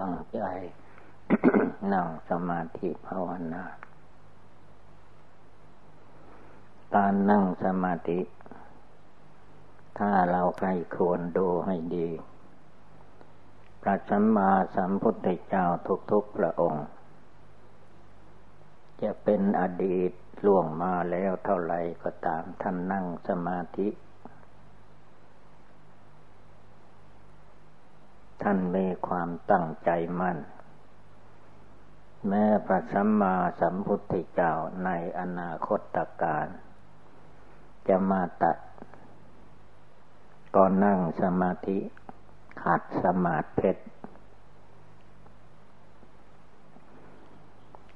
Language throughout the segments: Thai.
ตั้งใจนั่งสมาธิภาวนา การนั่งสมาธิ ถ้าเราใครควรดูให้ดี พระสัมมาสัมพุทธเจ้าทุกๆพระองค์ จะเป็นอดีตล่วงมาแล้วเท่าไรก็ตามท่านนั่งสมาธิ ท่านมีความตั้งใจมั่น แม้พระสัมมาสัมพุทธเจ้าในอนาคตการ จะมาตัดก็นั่งสมาธิขัดสมาธิเพชร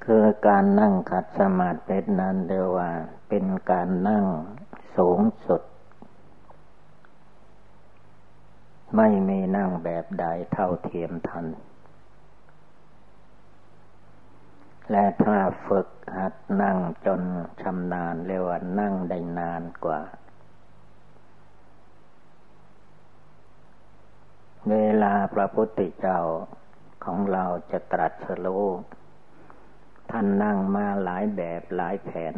คือการนั่งขัดสมาธิเพชรนั้นเรียกว่าเป็นการนั่งสูงสุด ไม่มีนั่งแบบใดเท่าเทียมทัน และถ้าฝึกหัดนั่งจนชำนาญเรียกว่านั่งได้นานกว่า เวลาพระพุทธเจ้าของเราจะตรัสรู้ท่านนั่งมาหลายแบบหลายแผน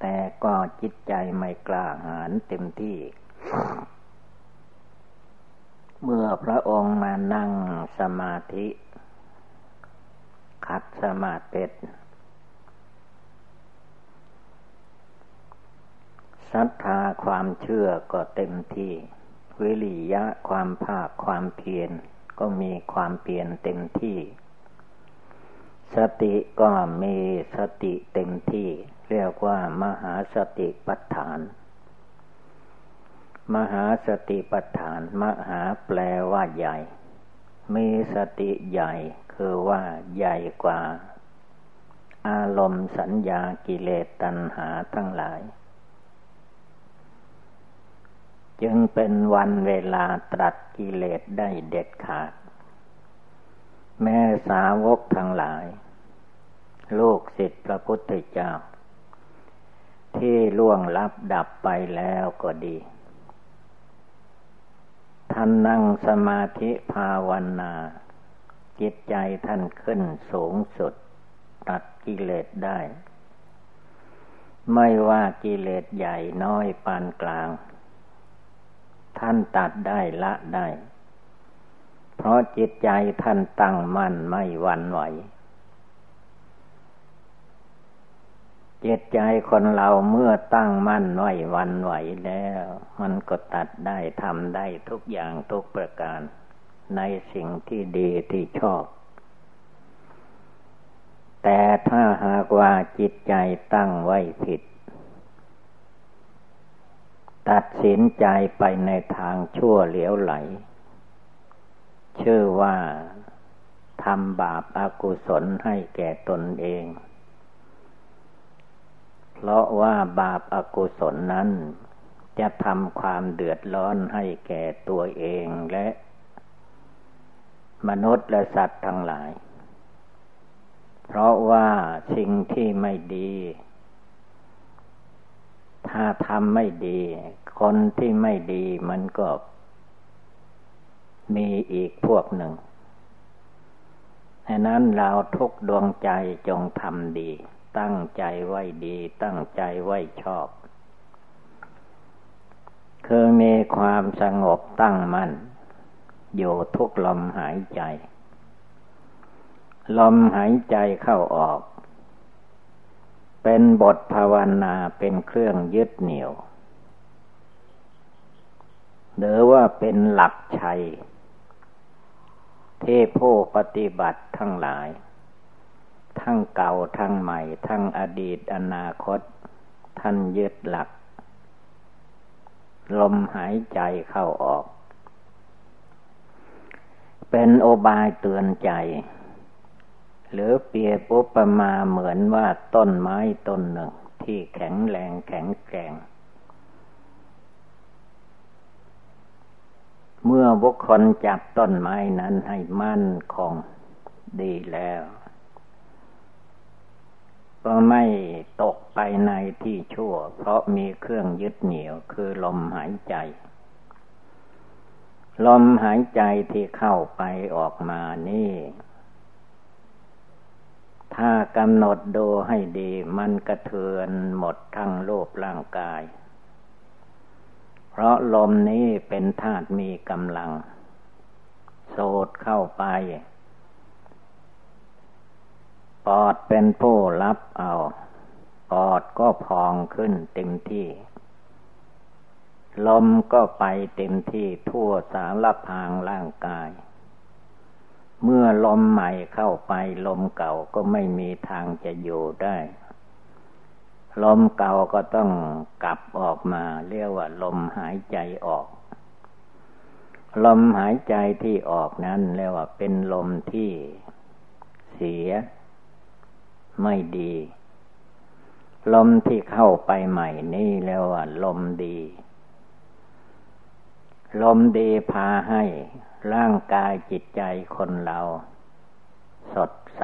แต่ก็จิตใจไม่กล้าหาญเต็มที่ เมื่อพระองค์มานั่งสมาธิ ขัดสมาธิศรัทธาความเชื่อก็เต็มที่ วิริยะความภาคความเพียรก็มีความเปลี่ยนเต็มที่ สติก็มีสติเต็มที่ เรียกว่ามหาสติปัฏฐาน มหาสติปัฏฐาน มหาแปลว่าใหญ่ มีสติใหญ่คือว่าใหญ่กว่า อารมณ์สัญญากิเลสตัณหาทั้งหลาย จึงเป็นวันเวลาตรัสกิเลสได้เด็ดขาด แม่สาวกทั้งหลาย ลูกศิษย์พระพุทธเจ้า ที่ล่วงลับดับไปแล้วก็ดี ท่านนั่งสมาธิภาวนา จิตใจท่านขึ้นสูงสุด ตัดกิเลสได้ ไม่ว่ากิเลสใหญ่น้อยปานกลาง ท่านตัดได้ละได้ เพราะจิตใจท่านตั้งมั่นไม่หวั่นไหว จิตใจคนเราเมื่อตั้งมั่นไหววันไหวแล้ว มันก็ตัดได้ทำได้ทุกอย่างทุกประการ ในสิ่งที่ดีที่ชอบ แต่ถ้าหากว่าจิตใจตั้งไว้ผิด ตัดสินใจไปในทางชั่วเหลียวไหล ชื่อว่าทำบาปอากุศลให้แก่ตนเอง เพราะว่าบาปอากุศลนั้น จะทำความเดือดร้อนให้แก่ตัวเองและ มนุษย์และสัตว์ทั้งหลาย เพราะว่าสิ่งที่ไม่ดี ถ้าทำไม่ดี คนที่ไม่ดีมันก็ มีอีกพวกหนึ่งดังนั้นเราทุกดวงใจจงทำดี ตั้งใจไว้ดี ตั้งใจไว้ชอบ คือมีความสงบตั้งมั่น อยู่ทุกลมหายใจ ลมหายใจเข้าออก เป็นบทภาวนาเป็นเครื่องยึดเหนี่ยว หรือว่าเป็นหลักชัยที่ผู้ปฏิบัติทั้งหลาย ทั้งเก่าทั้งใหม่ ทั้งอดีตอนาคต ท่านยึดหลัก ลมหายใจเข้าออก เป็นโอบายเตือนใจ หรือเปียปุปมาเหมือนว่าต้นไม้ต้นหนึ่ง ที่แข็งแรงแข็งแกร่งเมื่อบุคคลจับต้นไม้นั้นให้มั่นคงดีแล้ว ก็ไม่ตกไปในที่ชั่ว เพราะมีเครื่องยึดเหนี่ยวคือลมหายใจ ลมหายใจที่เข้าไปออกมานี่ ถ้ากำหนดดูให้ดีมันกระเทือนหมดทั้งโลกร่างกาย เพราะลมนี้เป็นธาตุมีกำลัง โสดเข้าไป ปอดเป็นผู้รับเอา ปอดก็พองขึ้นเต็มที่ ลมก็ไปเต็มที่ทั่วสารพางร่างกาย เมื่อลมใหม่เข้าไปลมเก่าก็ไม่มีทางจะอยู่ได้ ลมเก่าก็ต้องกลับออกมา เรียกว่า ลมหายใจออก ลมหายใจที่ออกนั้นเรียกว่าเป็นลมที่เสีย ไม่ดี ลมที่เข้าไปใหม่นี่เรียกว่าลมดี ลมดีพาให้ ร่างกายจิตใจคนเรา สดใส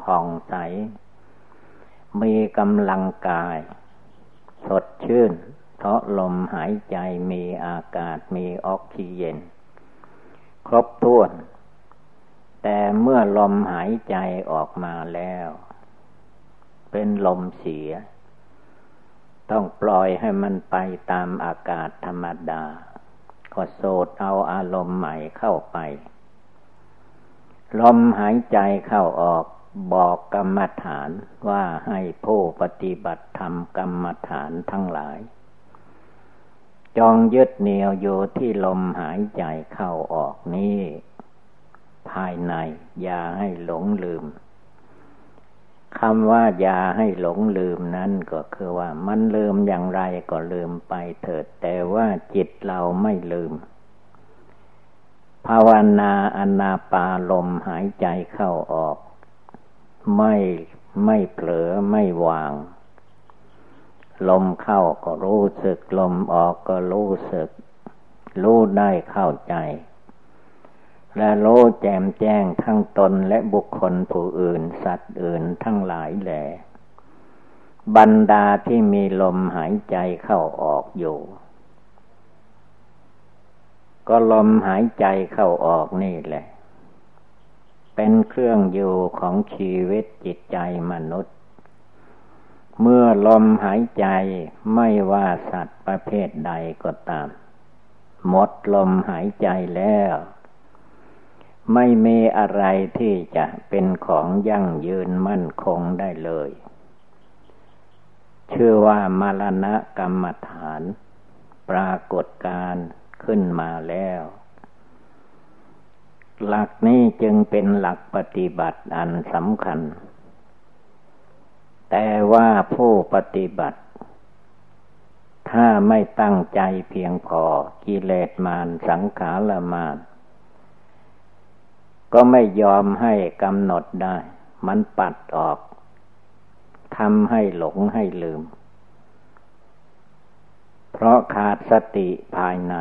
ผ่องใส มีกำลังกาย สดชื่น เพราะลมหายใจมีอากาศมีออกซิเจนครบถ้วน แต่เมื่อลมหายใจออกมาแล้ว เป็นลมเสีย ต้องปล่อยให้มันไปตามอากาศธรรมดา ก็โสดเอาอารมณ์ใหม่เข้าไป ลมหายใจเข้าออกบอกกรรมฐานว่าให้ผู้ปฏิบัติธรรมกรรมฐานทั้งหลาย จองยึดเหนียวอยู่ที่ลมหายใจเข้าออกนี้ ภายใน อย่าให้หลงลืมคำว่าอย่าให้หลงลืมนั้นก็คือว่ามันลืมอย่างไรก็ลืมไปเถิด แต่ว่าจิตเราไม่ลืม ภาวนาอนาปาลมหายใจเข้าออก ไม่ไม่เผลอไม่วาง ลมเข้าก็รู้สึก ลมออกก็รู้สึก รู้ได้เข้าใจ และโลแจมแจ้งทั้งตนและบุคคลผู้อื่น สัตว์อื่นทั้งหลายแหลบรรดาที่มีลมหายใจเข้าออกอยู่ ก็ลมหายใจเข้าออกนี่แหละ เป็นเครื่องอยู่ของชีวิตจิตใจมนุษย์ เมื่อลมหายใจไม่ว่าสัตว์ประเภทใดก็ตาม หมดลมหายใจแล้ว ไม่มีอะไรที่จะเป็นของยั่งยืนมั่นคงได้เลย ชื่อว่ามรณะกรรมฐาน ปรากฏการขึ้นมาแล้ว หลักนี้จึงเป็นหลักปฏิบัติอันสำคัญ แต่ว่าผู้ปฏิบัติ ถ้าไม่ตั้งใจเพียงพอกิเลสมารสังขารมาร ก็ไม่ยอมให้กำหนดได้ มันปัดออกทำให้หลงให้ลืม เพราะขาดสติภายใน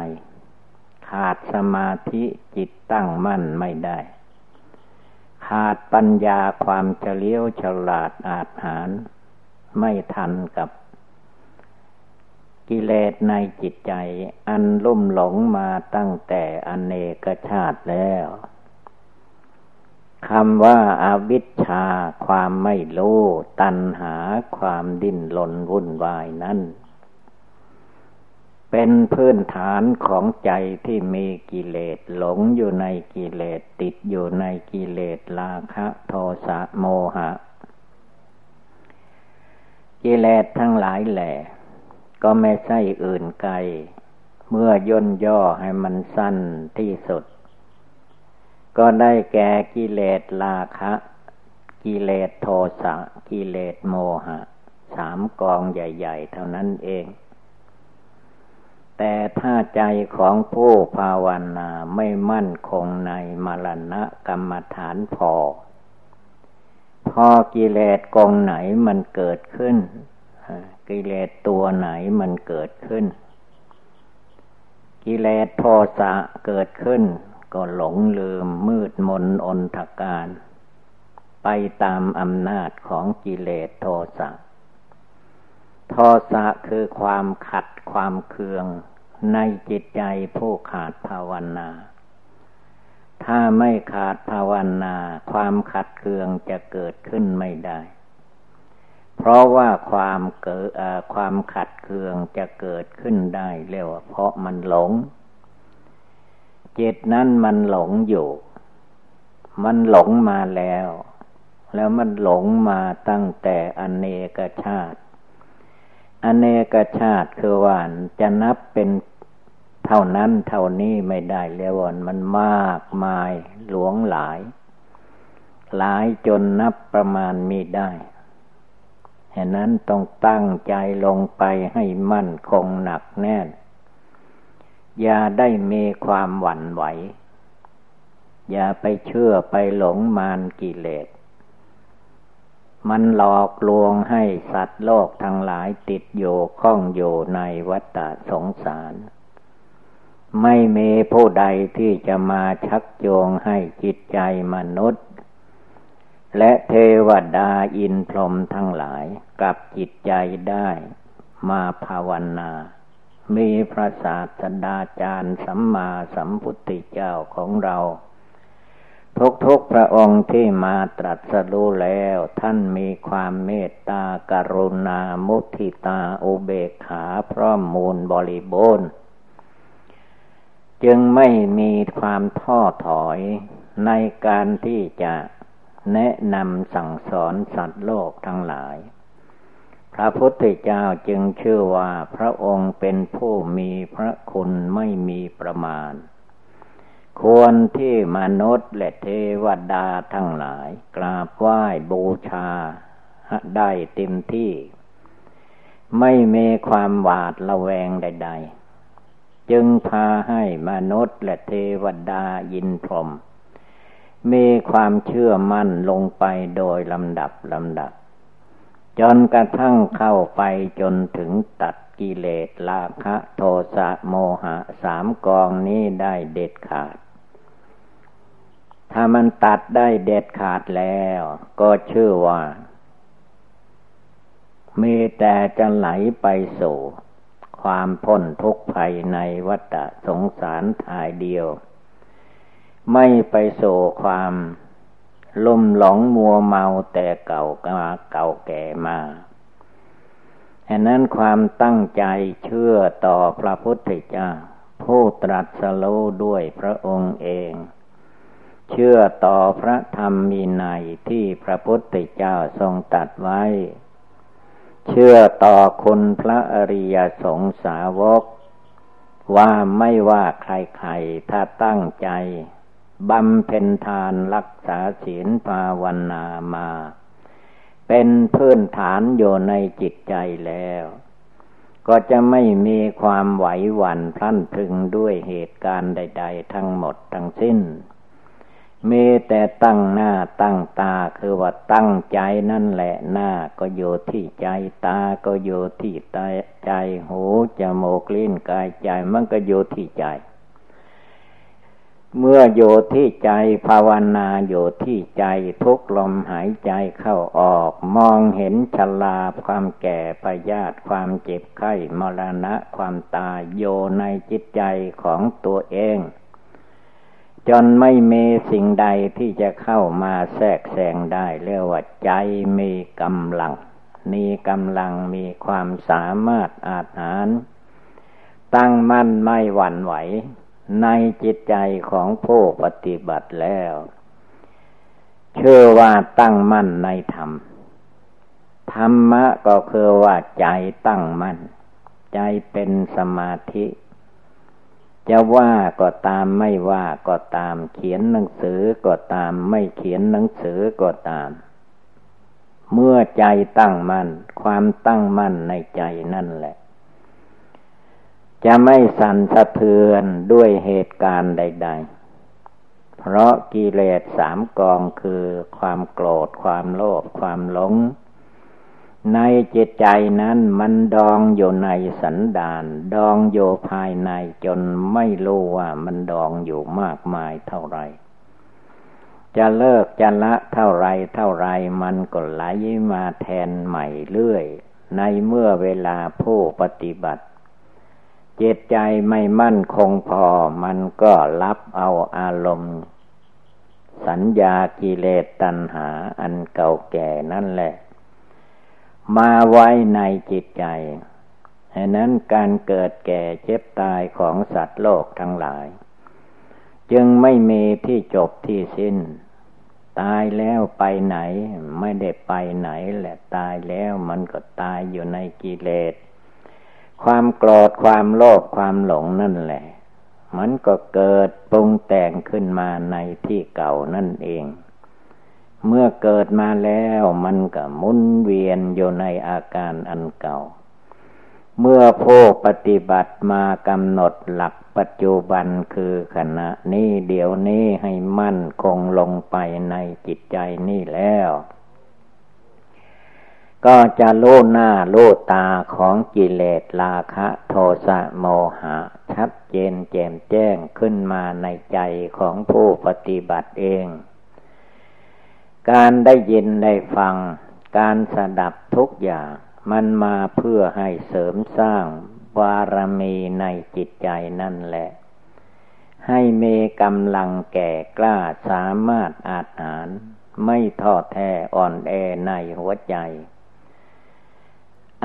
ขาดสมาธิจิตตั้งมั่นไม่ได้ ขาดปัญญาความเฉลียวฉลาดอาจหาร ไม่ทันกับกิเลสในจิตใจอันลุ่มหลงมาตั้งแต่อเนกชาติแล้ว คำว่าอาวิชชาความไม่รู้ ตัณหาความดิ้นรนวุ่นวายนั้น เป็นพื้นฐานของใจที่มีกิเลสหลงอยู่ในกิเลสติดอยู่ในกิเลสราคะโทสะโมหะ กิเลสทั้งหลายแหล่ก็ไม่ใช่อื่นไกล เมื่อย่นย่อให้มันสั้นที่สุด ก็ได้แก่กิเลสราคะ กิเลสโทสะ กิเลสโมหะ สามกองใหญ่ ๆ เท่านั้นเอง แต่ถ้าใจของผู้ภาวนาไม่มั่นคงในมรณะกรรมฐานพอ พอกิเลสกองไหนมันเกิดขึ้น กิเลสตัวไหนมันเกิดขึ้น กิเลสโทสะเกิดขึ้น ก็หลงลืมมืดมนอนทการ ไปตามอำนาจของกิเลสโทสะ โทสะคือความขัดความเคืองในจิตใจผู้ขาดภาวนา ถ้าไม่ขาดภาวนา ความขัดเคืองจะเกิดขึ้นไม่ได้ เพราะว่าความเกิดความขัดเคืองจะเกิดขึ้นได้เรียกว่าเพราะมันหลง จิตนั้นมันหลงอยู่ มันหลงมาแล้ว แล้วมันหลงมาตั้งแต่อเนกชาติ อเนกชาติคือว่าจะนับเป็นเท่านั้นเท่านี้ไม่ได้แล้วมันมากมายหลวงหลาย หลายจนนับประมาณมีได้ฉะนั้นต้องตั้งใจลงไปให้มั่นคงหนักแน่น อย่าได้มีความหวั่นไหว อย่าไปเชื่อไปหลงมานกิเลส มันหลอกลวงให้สัตว์โลกทั้งหลายติดอยู่ข้องอยู่ในวัฏสงสาร ไม่มีผู้ใดที่จะมาชักโยงให้จิตใจมนุษย์ และเทวดาอินพรหมทั้งหลายกับจิตใจได้มาภาวนา มีพระศาสดาจารย์สัมมาสัมพุทธเจ้าของเรา ทุกทุกพระองค์ที่มาตรัสรู้แล้ว ท่านมีความเมตตากรุณามุทิตาอุเบกขาพร้อมมูลบริบูรณ์จึงไม่มีความท้อถอยในการที่จะแนะนำสั่งสอนสัตว์โลกทั้งหลาย ระพุทธเจ้าจึงเชื่อว่าพระองค์เป็นผู้มีพระคุณไม่มีประมาณ ควรที่มนุษย์และเทวดาทั้งหลาย กราบไหว้บูชาได้เต็มที่ ไม่มีความหวาดระแวงใด ๆ จึงพาให้มนุษย์และเทวดายินพรมมีความเชื่อมั่นลงไปโดยลำดับลำดับ จนกระทั่งเข้าไปจนถึงตัดกิเลสราคะโทสะโมหะสามกองนี้ได้เด็ดขาด ถ้ามันตัดได้เด็ดขาดแล้ว ก็ชื่อว่า มีแต่จะไหลไปสู่ ความพ้นทุกข์ภายในวัฏสงสารทายเดียว ไม่ไปสู่ความ ลุ่มหลงมัวเมาแต่เก่ามาเก่าแก่มาฉะนั้นความตั้งใจเชื่อต่อพระพุทธเจ้า ผู้ตรัสรู้ด้วยพระองค์เอง เชื่อต่อพระธรรมมีในที่พระพุทธเจ้าทรงตัดไว้ เชื่อต่อคุณพระอริยสงสาวก ว่าไม่ว่าใครๆถ้าตั้งใจ บำเพ็ญทานรักษาศีลภาวนามา เป็นพื้นฐานอยู่ในจิตใจแล้ว ก็จะไม่มีความไหวหวั่นพลันพึงด้วยเหตุการณ์ใด ๆ ทั้งหมดทั้งสิ้น มีแต่ตั้งหน้าตั้งตาคือว่าตั้งใจนั่นแหละหน้าก็อยู่ที่ใจตาก็อยู่ที่ใจหูจมูกลิ้นกายใจมันก็อยู่ที่ใจ เมื่ออยู่ที่ใจภาวนาอยู่ที่ใจทุกลมหายใจเข้าออก มองเห็นชลาความแก่ปยาตความเจ็บไข้มรณะความตายโยในจิตใจของตัวเอง จนไม่มีสิ่งใดที่จะเข้ามาแทรกแซงได้เรียกว่าใจมีกำลัง มีกำลังมีความสามารถอาหาร ตั้งมั่นไม่หวั่นไหว ในจิตใจของผู้ปฏิบัติแล้ว เชื่อว่าตั้งมั่นในธรรม ธรรมะก็คือว่าใจตั้งมั่น ใจเป็นสมาธิ จะว่าก็ตามไม่ว่าก็ตาม เขียนหนังสือก็ตาม ไม่เขียนหนังสือก็ตาม เมื่อใจตั้งมัน่น ความตั้งมั่นในใจนั่นแหละ จะไม่สั่นสะเทือนด้วยเหตุการณ์ใด ๆ เพราะกิเลสสามกองคือความโกรธความโลภความหลง ในจิตใจนั้นมันดองอยู่ในสันดานดองอยู่ภายในจนไม่รู้ว่ามันดองอยู่มากมายเท่าไรจะเลิกจะละเท่าไรเท่าไรมันก็ไหลมาแทนใหม่เรื่อย ในเมื่อเวลาผู้ปฏิบัติ จิตใจไม่มั่นคงพอ มันก็รับเอาอารมณ์ สัญญากิเลสตัณหาอันเก่าแก่นั่นแหละ มาไว้ในจิตใจฉะนั้นการเกิดแก่เจ็บตายของสัตว์โลกทั้งหลาย จึงไม่มีที่จบที่สิ้น ตายแล้วไปไหน ไม่ได้ไปไหนแหละตายแล้วมันก็ตายอยู่ในกิเลส ความโกรธความโลภความหลงนั่นแหละ มันก็เกิดปรุงแต่งขึ้นมาในที่เก่านั่นเอง เมื่อเกิดมาแล้วมันก็มุนเวียนอยู่ในอาการอันเก่า เมื่อผู้ปฏิบัติมากำหนดหลักปัจจุบันคือขณะนี้เดี๋ยวนี้ให้มั่นคงลงไปในจิตใจนี่แล้ว ก็จะรู้หน้ารู้ตาของกิเลสราคะโทสะโมหะ ชัดเจนแจ่มแจ้งขึ้นมาในใจของผู้ปฏิบัติเอง การได้ยินได้ฟัง การสดับทุกอย่าง มันมาเพื่อให้เสริมสร้างบารมีในจิตใจนั่นแหละ ให้เมกำลังแก่กล้าสามารถอาหาร ไม่ท้อแท้อ่อนแอในหัวใจ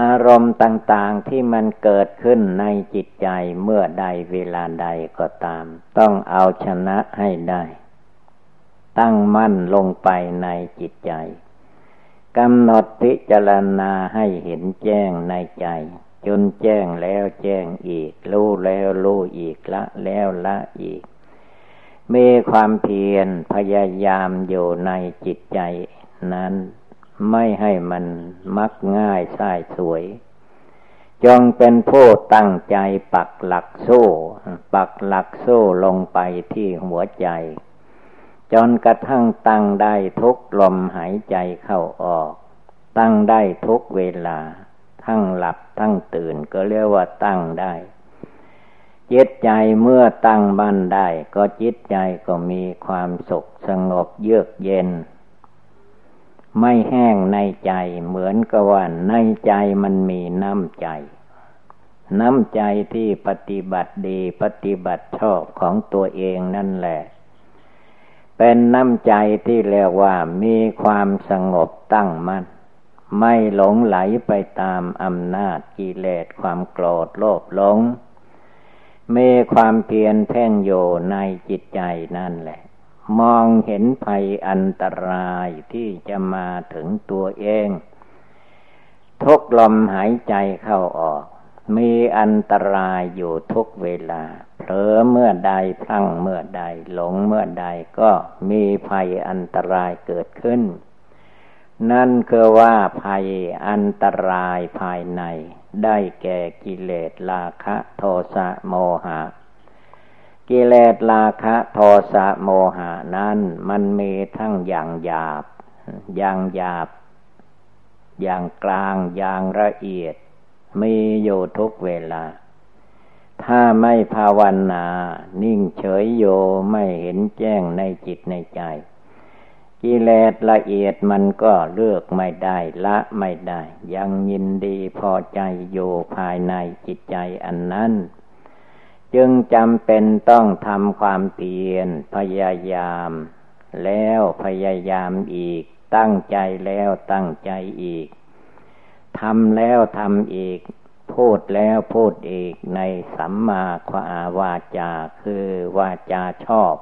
อารมณ์ต่างๆที่มันเกิดขึ้นในจิตใจเมื่อใดเวลาใดก็ตาม ต้องเอาชนะให้ได้ ตั้งมั่นลงไปในจิตใจกำหนดพิจารณาให้เห็นแจ้งในใจ จนแจ้งแล้วแจ้งอีก รู้แล้วรู้อีกละแล้วละอีก มีความเพียรพยายามอยู่ในจิตใจนั้น ไม่ให้มันมักง่ายส่ายสวย จงเป็นผู้ตั้งใจปักหลักโซ่ปักหลักโซ่ลงไปที่หัวใจ จนกระทั่งตั้งได้ทุกลมหายใจเข้าออก ตั้งได้ทุกเวลา ทั้งหลับทั้งตื่นก็เรียกว่าตั้งได้จิตใจเมื่อตั้งบันได้ ก็จิตใจก็มีความสุขสงบเยือกเย็น ไม่แห้งในใจ เหมือนกับว่าในใจมันมีน้ำใจ น้ำใจที่ปฏิบัติดีปฏิบัติชอบของตัวเองนั่นแหละ เป็นน้ำใจที่เรียกว่ามีความสงบตั้งมัน่นไม่หลงไหลไปตามอำนาจกิเลสความโกรธโลภหลงมีความเพียรแท่งโยในจิตใจนั่นแหละ มองเห็นภัยอันตรายที่จะมาถึงตัวเอง ทุกลมหายใจเข้าออก มีอันตรายอยู่ทุกเวลา เผลอเมื่อใดพลั้งเมื่อใดหลงเมื่อใดก็มีภัยอันตรายเกิดขึ้น นั่นคือว่าภัยอันตรายภายใน ได้แก่กิเลสราคะ โทสะโมหะ กิเลสราคะโทสะโมหานั้นมันมีทั้งอย่างหยาบ อย่างหยาบ อย่างกลางอย่างละเอียด มีอยู่ทุกเวลา ถ้าไม่ภาวนา นิ่งเฉยโยไม่เห็นแจ้งในจิตในใจ กิเลสละเอียดมันก็เลือกไม่ได้ละไม่ได้ ยังยินดีพอใจอยู่ภายในจิตใจอันนั้น จึงจำเป็นต้องทำความเพียรพยายาม แล้วพยายามอีก ตั้งใจแล้วตั้งใจอีกทำแล้วทำอีก พูดแล้วพูดอีกในสัมมาควาจาคือวาจาชอบ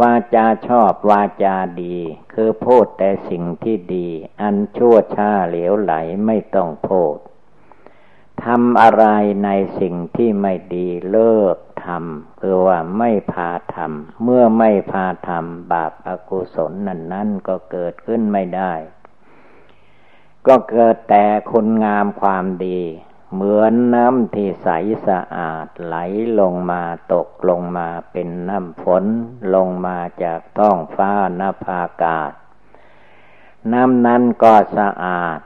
วาจาชอบวาจาดี คือพูดแต่สิ่งที่ดี อันชั่วช้าเหลวไหลไม่ต้องพูด ทำอะไรในสิ่งที่ไม่ดีเลิกทำคือว่าไม่พาทำเมื่อไม่พาทำบาปอกุศลนั้นนั้นก็เกิดขึ้นไม่ได้ ก็เกิดแต่คุณงามความดี เหมือนน้ำที่ใสสะอาดไหลลงมาตกลงมาเป็นน้ำฝนลงมาจากท้องฟ้านภากาศ น้ำนั้นก็สะอาด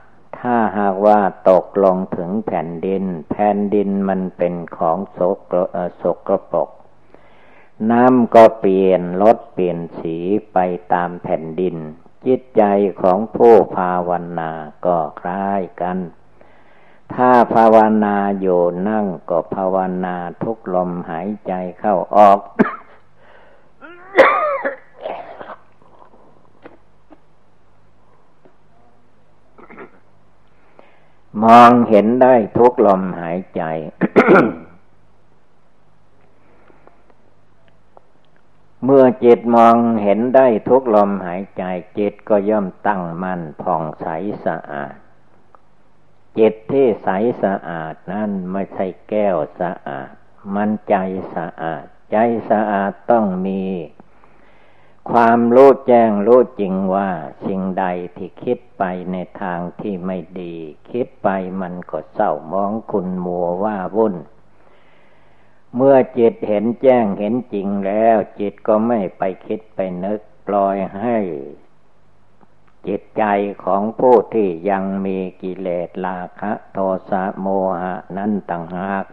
ถ้าหากว่าตกลงถึงแผ่นดิน แผ่นดินมันเป็นของโสกโสกรปก น้ำก็เปลี่ยนลดเปลี่ยนสีไปตามแผ่นดิน จิตใจของผู้ภาวนาก็คล้ายกัน ถ้าภาวนาอยู่นั่งก็ภาวนาทุกลมหายใจเข้าออก มองเห็นได้ทุกลมหายใจ เมื่อจิตมองเห็นได้ทุกลมหายใจ จิตก็ย่อมตั้งมั่นผ่องใสสะอาด จิตที่ใสสะอาดนั้นไม่ใช่แก้วสะอาด มันใจสะอาด ใจสะอาดต้องมี ความรู้แจ้งรู้จริงว่า สิ่งใดที่คิดไปในทางที่ไม่ดี คิดไปมันก็เศร้ามองคุณมัวว่าวุ่น เมื่อจิตเห็นแจ้งเห็นจริงแล้ว จิตก็ไม่ไปคิดไปนึกปล่อยให้ จิตใจของผู้ที่ยังมีกิเลสราคะ โทสะโมหะนั้นต่างหาก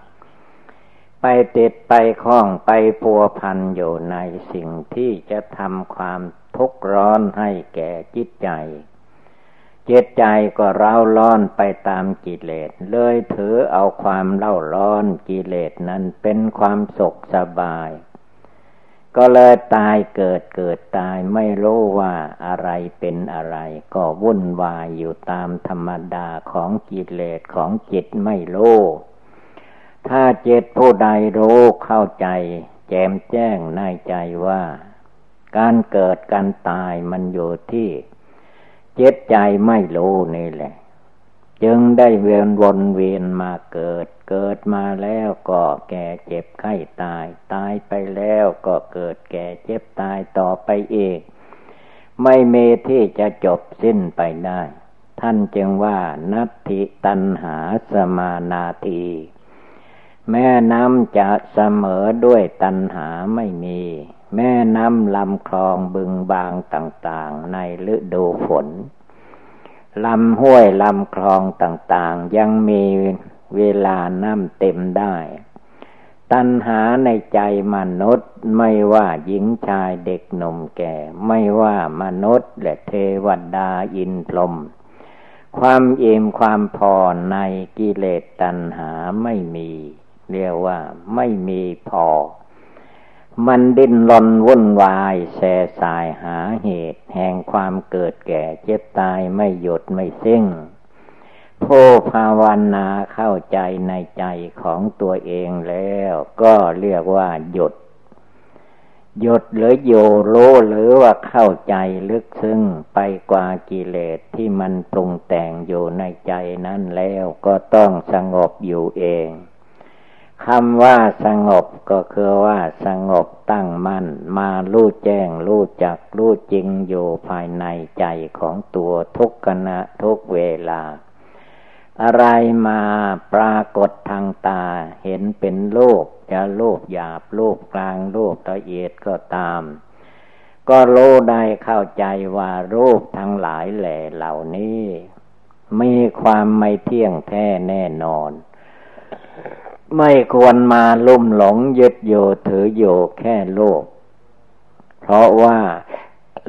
ไปติดไปคล้องไปพัวพันอยู่ในสิ่งที่จะทำความทุกข์ร้อนให้แก่จิตใจ จิตใจก็เร่าร้อนไปตามกิเลส เลยถือเอาความเล่าร้อนกิเลสนั้นเป็นความสุขสบาย ก็เลยตายเกิดเกิดตายไม่รู้ว่าอะไรเป็นอะไร ก็วุ่นวายอยู่ตามธรรมดาของกิเลสของจิตไม่รู้ ถ้าเจตผู้ใดรู้เข้าใจ แจมแจ้งในใจว่า การเกิดการตายมันอยู่ที่ เจตใจไม่รู้นี่แหละ จึงได้เวียนวนเวียนมาเกิด เกิดมาแล้วก็แก่เจ็บไข้ตาย ตายไปแล้วก็เกิดแก่เจ็บตายต่อไปอีก ไม่เมที่จะจบสิ้นไปได้ ท่านจึงว่านัตถิตันหาสมานาที แม่น้ำจะเสมอด้วยตันหาไม่มี แม่น้ำลำคลองบึงบางต่างๆ ในฤดูฝนลำห้วยลำคลองต่างๆ ยังมีเวลาน้ำเต็มได้ ตัณหาในใจมนุษย์ไม่ว่าหญิงชายเด็กหนุ่มแก่ ไม่ว่ามนุษย์และเทวดาอินพรมความอิ่มความพอในกิเลสตัณหาไม่มี เรียกว่าไม่มีพอ มันดิ้นรนวุ่นวายแสสายหาเหตุ แห่งความเกิดแก่เจ็บตายไม่หยุดไม่สิ้นผู้ภาวนาเข้าใจในใจของตัวเองแล้ว ก็เรียกว่าหยุด หยุดหรือโยโลหรือว่าเข้าใจลึกซึ้งไปกว่ากิเลสที่มันปรุงแต่งอยู่ในใจนั้นแล้วก็ต้องสงบอยู่เอง คำว่าสงบก็คือว่าสงบตั้งมั่นมารู้แจ้งรู้จักรู้จริงอยู่ภายในใจของตัวทุกขณะทุกเวลา อะไรมาปรากฏทางตาเห็นเป็นโลกจะโลกหยาบโลกกลางโลกละเอียดก็ตาม ก็รู้ได้เข้าใจว่ารูปทั้งหลายแหล่เหล่านี้ มีความไม่เที่ยงแท้แน่นอน ไม่ควรมาลุ่มหลงยึดโยถือโยแค่โลก เพราะว่า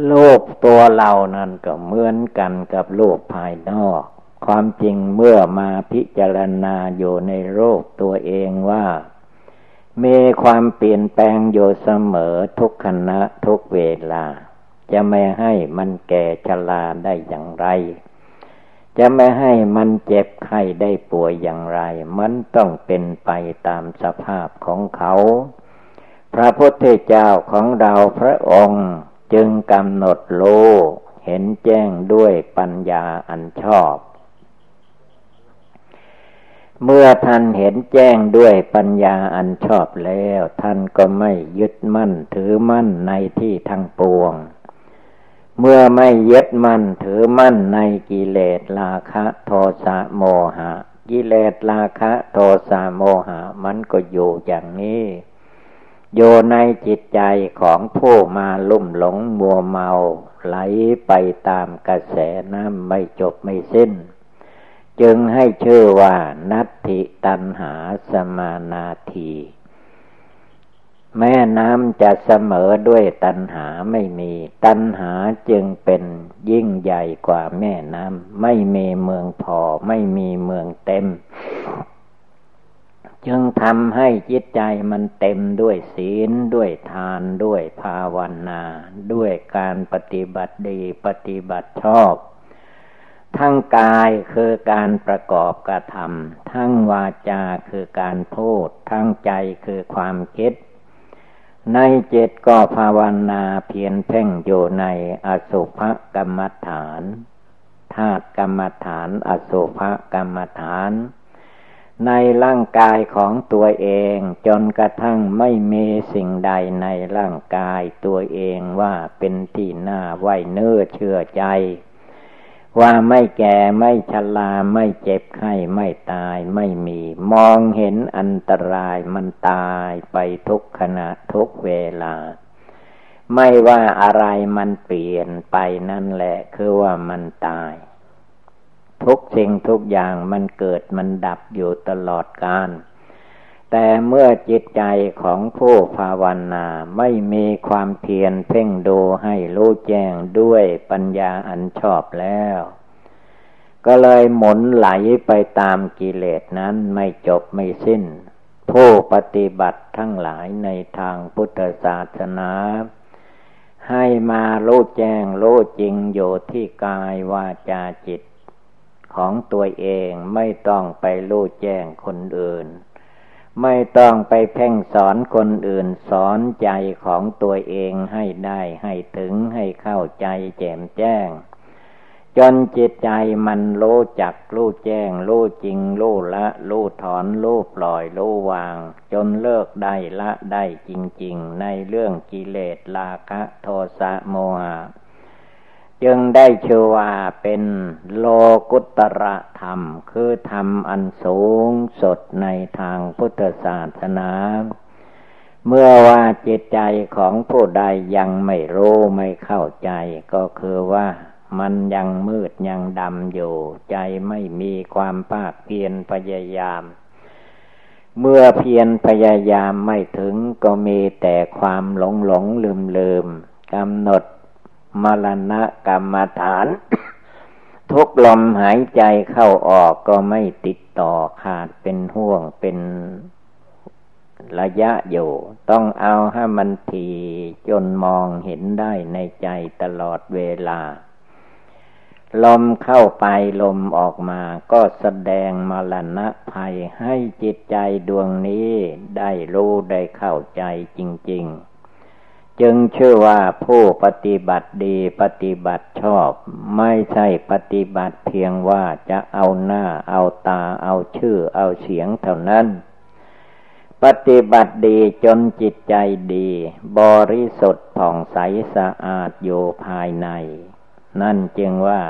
โลกตัวเรานั้นก็เหมือนกันกับโลกภายนอก ความจริงเมื่อมาพิจารณาอยู่ในโลกตัวเองว่า มีความเปลี่ยนแปลงอยู่เสมอทุกขณะทุกเวลา จะไม่ให้มันแก่ชราได้อย่างไร จะไม่ให้มันเจ็บไข้ได้ป่วยอย่างไร มันต้องเป็นไปตามสภาพของเขา พระพุทธเจ้าของเราพระองค์จึงกำหนดโลเห็นแจ้งด้วยปัญญาอันชอบ เมื่อท่านเห็นแจ้งด้วยปัญญาอันชอบแล้ว ท่านก็ไม่ยึดมั่นถือมั่นในที่ทั้งปวง เมื่อไม่ยึดมั่นถือมั่นในกิเลสราคะโทสะโมหะ กิเลสราคะโทสะโมหะ มันก็อยู่อย่างนี้อยู่ในจิตใจของผู้มาลุ่มหลงมัวเมา ไหลไปตามกระแสน้ำไม่จบไม่สิ้น จึงให้ชื่อว่านัตถิตันหาสมานาที แม่น้ำจะเสมอด้วยตัณหาไม่มี ตัณหาจึงเป็นยิ่งใหญ่กว่าแม่น้ำไม่มีเมืองพอไม่มีเมืองเต็ม จึงทำให้จิตใจมันเต็มด้วยศีลด้วยทานด้วยภาวนา ด้วยการปฏิบัติดีปฏิบัติชอบ ทั้งกายคือการประกอบกระทำทั้งวาจาคือการพูด ทั้งใจคือความคิด ในเจ็ดก็ภาวนาเพียรเพ่งอยู่ในอสุภกรรมฐานธาตุกรรมฐาน อสุภกรรมฐาน ในร่างกายของตัวเองจนกระทั่งไม่มีสิ่งใดในร่างกายตัวเองว่าเป็นที่น่าไว้เนื้อเชื่อใจ ว่าไม่แก่ไม่ชราไม่เจ็บไข้ไม่ตายไม่มี มองเห็นอันตรายมันตายไปทุกขณะทุกเวลา ไม่ว่าอะไรมันเปลี่ยนไปนั่นแหละ คือว่ามันตาย ทุกสิ่งทุกอย่างมันเกิดมันดับอยู่ตลอดกาล แต่เมื่อจิตใจของผู้ภาวนาไม่มีความเพียรเพ่งดูให้รู้แจ้งด้วยปัญญาอันชอบแล้ว ก็เลยหมุนไหลไปตามกิเลสนั้นไม่จบไม่สิ้น ผู้ปฏิบัติทั้งหลายในทางพุทธศาสนา ให้มารู้แจ้งรู้จริงอยู่ที่กายวาจาจิต ของตัวเองไม่ต้องไปรู้แจ้งคนอื่น ไม่ต้องไปเพ่งสอนคนอื่นสอนใจของตัวเองให้ได้ให้ถึงให้เข้าใจแจ่มแจ้ง จนจิตใจมันรู้จักรู้แจ้งรู้จริงรู้ละรู้ถอนรู้ปล่อยรู้วาง จนเลิกได้ละได้จริง ๆ ในเรื่องกิเลสราคะ โทสะโมหะ จึงได้ชื่อว่าเป็นโลกุตระธรรม คือธรรมอันสูงสุดในทางพุทธศาสนา เมื่อว่าจิตใจของผู้ใดยังไม่รู้ไม่เข้าใจ ก็คือว่ามันยังมืดยังดำอยู่ ใจไม่มีความภาคเพียรพยายาม เมื่อเพียรพยายามไม่ถึงก็มีแต่ความหลงหลงลืมลืมกำหนด มรณะกรรมฐาน ทุกลมหายใจเข้าออกก็ไม่ติดต่อขาดเป็นห่วงเป็นระยะอยู่ ต้องเอาให้มันทีจนมองเห็นได้ในใจตลอดเวลา ลมเข้าไปลมออกมาก็แสดงมรณะภัยให้จิตใจดวงนี้ได้รู้ได้เข้าใจจริง ๆ จึงชื่อว่าผู้ปฏิบัติดีปฏิบัติชอบ ไม่ใช่ปฏิบัติเพียงว่าจะเอาหน้าเอาตาเอาชื่อเอาเสียงเท่านั้น ปฏิบัติดีจนจิตใจดี บริสุทธิ์ผ่องใสสะอาดอยู่ภายใน นั่นจึงว่า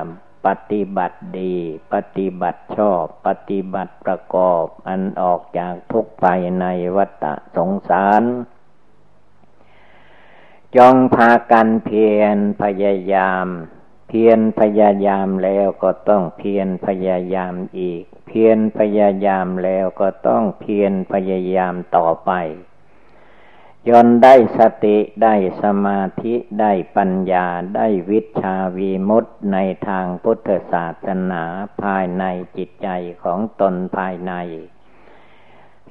ปฏิบัติดี ปฏิบัติชอบ ปฏิบัติประกอบ อันออกจากทุกภายในวัฏสงสาร จงพากันเพียรพยายาม เพียรพยายามแล้วก็ต้องเพียรพยายามอีก เพียรพยายามแล้วก็ต้องเพียรพยายามต่อไปจนได้สติได้สมาธิได้ปัญญาได้วิชาวีมุตในทางพุทธศาสนาภายในจิตใจของตนภายใน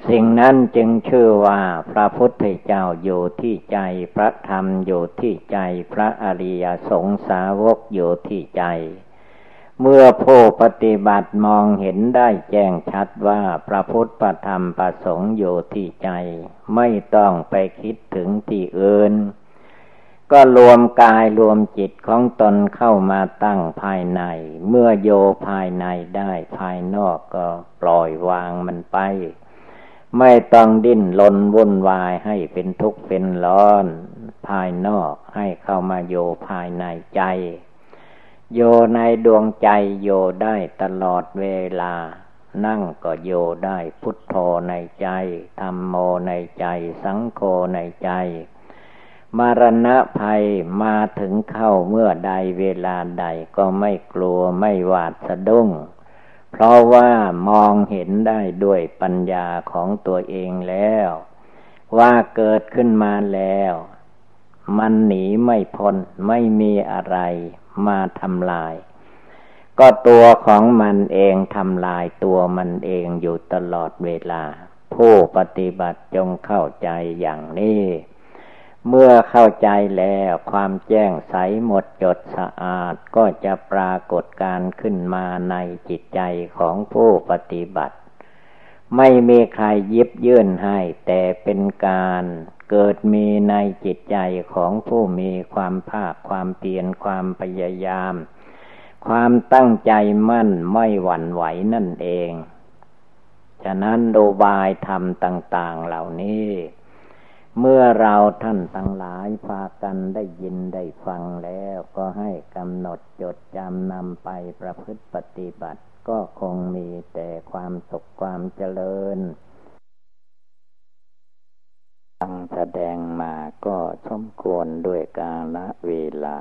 สิ่งนั้นจึงชื่อว่าพระพุทธเจ้าอยู่ที่ใจ พระธรรมอยู่ที่ใจ พระอริยสงสาวกอยู่ที่ใจ เมื่อผู้ปฏิบัติมองเห็นได้แจ้งชัดว่าพระพุทธธรรมประสงค์อยู่ที่ใจ ไม่ต้องไปคิดถึงที่อื่น ก็รวมกายรวมจิตของตนเข้ามาตั้งภายใน เมื่อโยภายในได้ภายนอกก็ปล่อยวางมันไป ไม่ต้องดิ้นลนวุ่นวายให้เป็นทุกข์เป็นร้อน ภายนอกให้เข้ามาโยภายในใจ โยในดวงใจโยได้ตลอดเวลา นั่งก็โยได้พุทโธในใจธรรมโมในใจ สังโฆในใจมรณะภัยมาถึงเข้าเมื่อใดเวลาใดก็ไม่กลัวไม่หวาดสะดุ้ง เพราะว่ามองเห็นได้ด้วยปัญญาของตัวเองแล้ว ว่าเกิดขึ้นมาแล้ว มันหนีไม่พ้นไม่มีอะไรมาทำลาย ก็ตัวของมันเองทำลายตัวมันเองอยู่ตลอดเวลา ผู้ปฏิบัติจงเข้าใจอย่างนี้ เมื่อเข้าใจแล้วความแจ้งใสหมดจดสะอาดก็จะปรากฏการขึ้นมาในจิตใจของผู้ปฏิบัติ ไม่มีใครยิบยื่นให้แต่เป็นการเกิดมีในจิตใจของผู้มีความภาคความเพียรความพยายาม ความตั้งใจมั่นไม่หวั่นไหวนั่นเอง ฉะนั้นโดบายธรรมต่าง ๆ เหล่านี้ เมื่อเราท่านทั้งหลายพากันได้ยินได้ฟังแล้วก็ให้กำหนดจดจำนำไปประพฤติปฏิบัติ ก็คงมีแต่ความสุขความเจริญตั้งแสดงมาก็สมควรด้วยกาลเวลา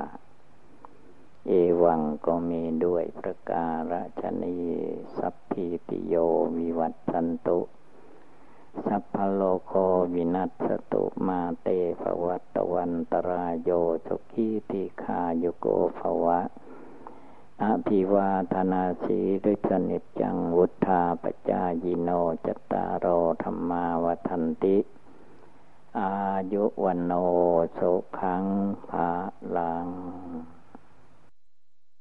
เอวังก็มีด้วยประการฉนีสัพพิติโยวิวัตสันตุ สัพพโลโควินัสตุมาเตภวัตวันตรายโยสุขีติคาโยโกภวะอภิวาธนาสีด้วยสนิจจังวุธาปจายโนจตารโอธรรมาวทันติ อายุวันโนสุขังภาลัง